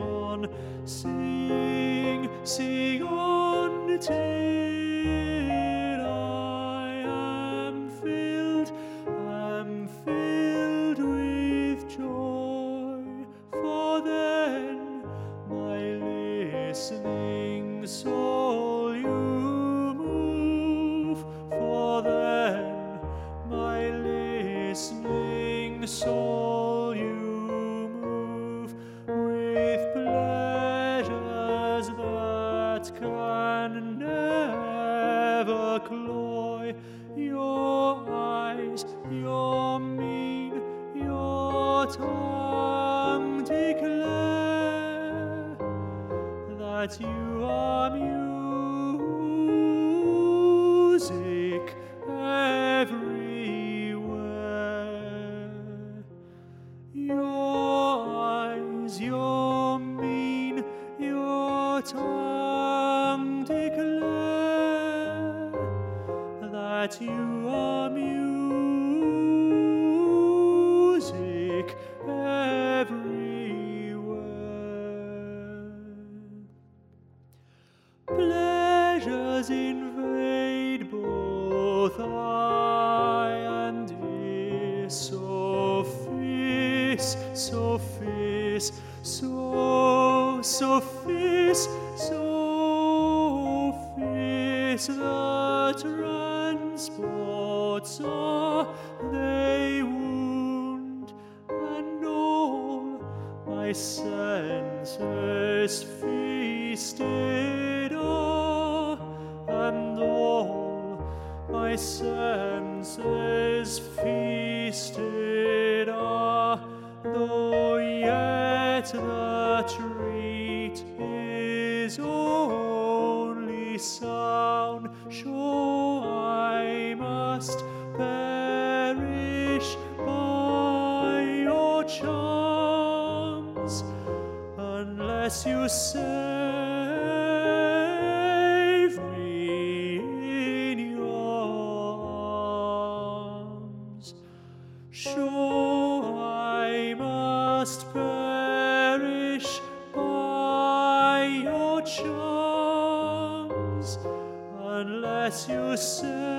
on. Sing, sing on till I am filled, am filled with joy. For then my listening that can never cloy your eyes, your mien, your tongue declare that you that you are music everywhere. Pleasures invade both eye and ear. Sophis, Sophis, so, Sophis, Sophis, the transports are they wound and all my senses feasted are, and all my senses feasted are, though yet the treat is only sound, sure unless you save me in your arms. Sure, I must perish by your charms unless you save